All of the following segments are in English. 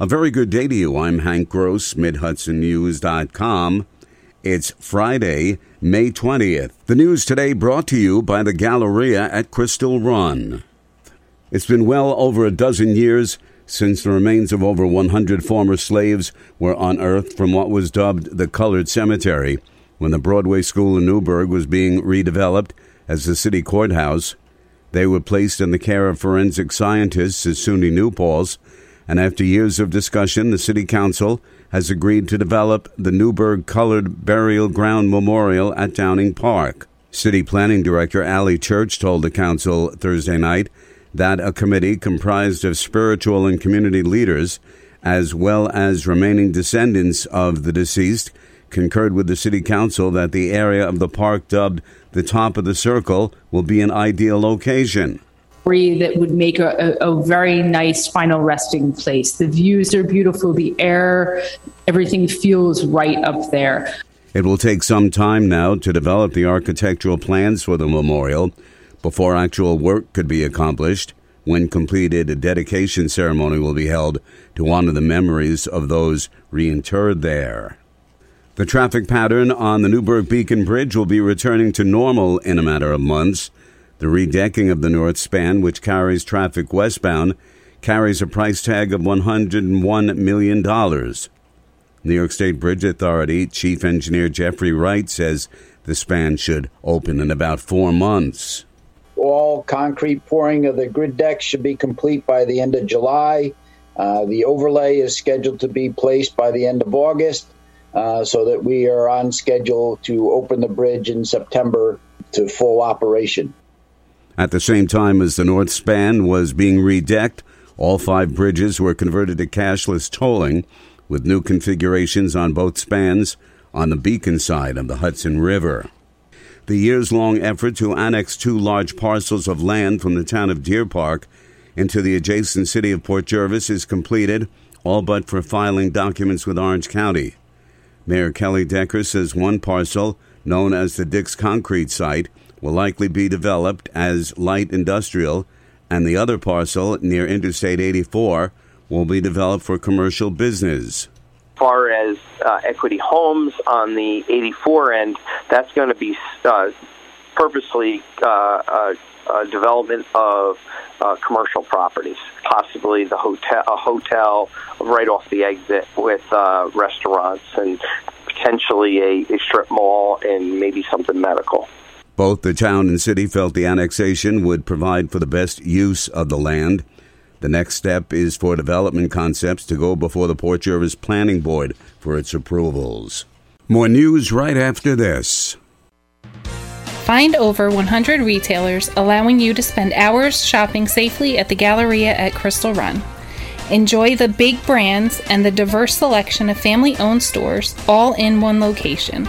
A very good day to you. I'm Hank Gross, MidHudsonNews.com. It's Friday, May 20th. The news today brought to you by the Galleria at Crystal Run. It's been well over a dozen years since the remains of over 100 former slaves were unearthed from what was dubbed the Colored Cemetery when the Broadway School in Newburgh was being redeveloped as the city courthouse. They were placed in the care of forensic scientists at SUNY New and after years of discussion, the City Council has agreed to develop the Newburgh Colored Burial Ground Memorial at Downing Park. City Planning Director Allie Church told the council Thursday night that a committee comprised of spiritual and community leaders, as well as remaining descendants of the deceased, concurred with the City Council that the area of the park dubbed the top of the circle will be an ideal location. That would make a, a, a, very nice final resting place. The views are beautiful, the air, everything feels right up there. It will take some time now to develop the architectural plans for the memorial before actual work could be accomplished. When completed, a dedication ceremony will be held to honor the memories of those reinterred there. The traffic pattern on the Newburgh Beacon Bridge will be returning to normal in a matter of months. The redecking of the north span, which carries traffic westbound, carries a price tag of $101 million. New York State Bridge Authority Chief Engineer Jeffrey Wright says the span should open in about four months. All concrete pouring of the grid deck should be complete by the end of July. Uh, the overlay is scheduled to be placed by the end of August. Uh, so that we are on schedule to open the bridge in September to full operation. At the same time as the North Span was being redecked, all five bridges were converted to cashless tolling with new configurations on both spans on the beacon side of the Hudson River. The years long effort to annex two large parcels of land from the town of Deerpark into the adjacent city of Port Jervis is completed, all but for filing documents with Orange County. Mayor Kelly Decker says one parcel, known as the Dix Concrete Site, will likely be developed as light industrial, and the other parcel near Interstate 84 will be developed for commercial business. As Far as uh, equity homes on the 84 end, that's going to be uh, purposely uh, uh development of uh, commercial properties, possibly the hotel, a hotel right off the exit with uh, restaurants and potentially a, a strip mall and maybe something medical. Both the town and city felt the annexation would provide for the best use of the land. The next step is for development concepts to go before the Port Jervis Planning Board for its approvals. More news right after this. Find over 100 retailers allowing you to spend hours shopping safely at the Galleria at Crystal Run. Enjoy the big brands and the diverse selection of family owned stores all in one location.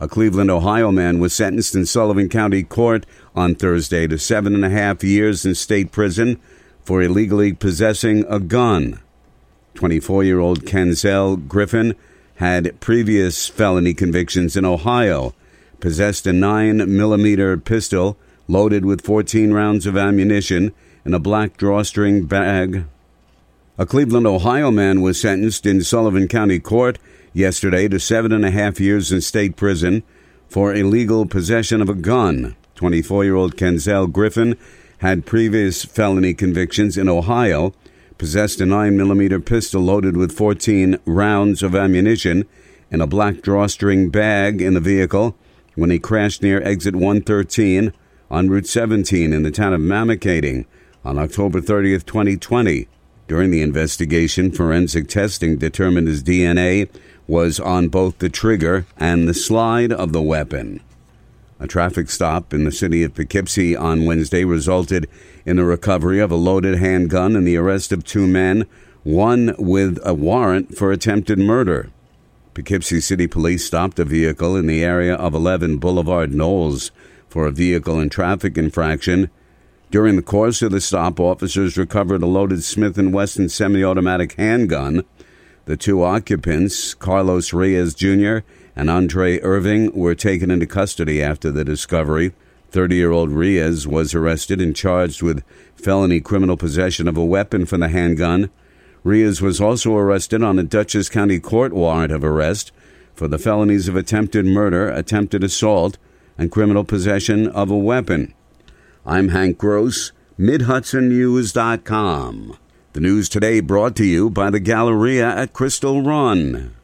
A Cleveland, Ohio man was sentenced in Sullivan County Court on Thursday to seven and a half years in state prison for illegally possessing a gun. 24 year old Kenzel Griffin had previous felony convictions in Ohio possessed a 9 millimeter pistol loaded with 14 rounds of ammunition in a black drawstring bag. A Cleveland, Ohio man was sentenced in Sullivan County Court yesterday to seven and a half years in state prison for illegal possession of a gun. 24 year old Kenzel Griffin had previous felony convictions in Ohio, possessed a 9 millimeter pistol loaded with 14 rounds of ammunition in a black drawstring bag in the vehicle when he crashed near exit 113 on Route 17 in the town of Mamakating on October 30th, 2020. During the investigation, forensic testing determined his DNA was on both the trigger and the slide of the weapon. A traffic stop in the city of Poughkeepsie on Wednesday resulted in the recovery of a loaded handgun and the arrest of two men, one with a warrant for attempted murder. Poughkeepsie City Police stopped a vehicle in the area of 11 Boulevard Knowles for a vehicle and traffic infraction. During the course of the stop, officers recovered a loaded Smith & Wesson semi-automatic handgun. The two occupants, Carlos Reyes Jr. and Andre Irving, were taken into custody after the discovery. 30 year old Reyes was arrested and charged with felony criminal possession of a weapon from the handgun. Reyes was also arrested on a Dutchess County court warrant of arrest for the felonies of attempted murder, attempted assault, and criminal possession of a weapon. I'm Hank Gross, MidHudsonNews.com. The news today brought to you by the Galleria at Crystal Run.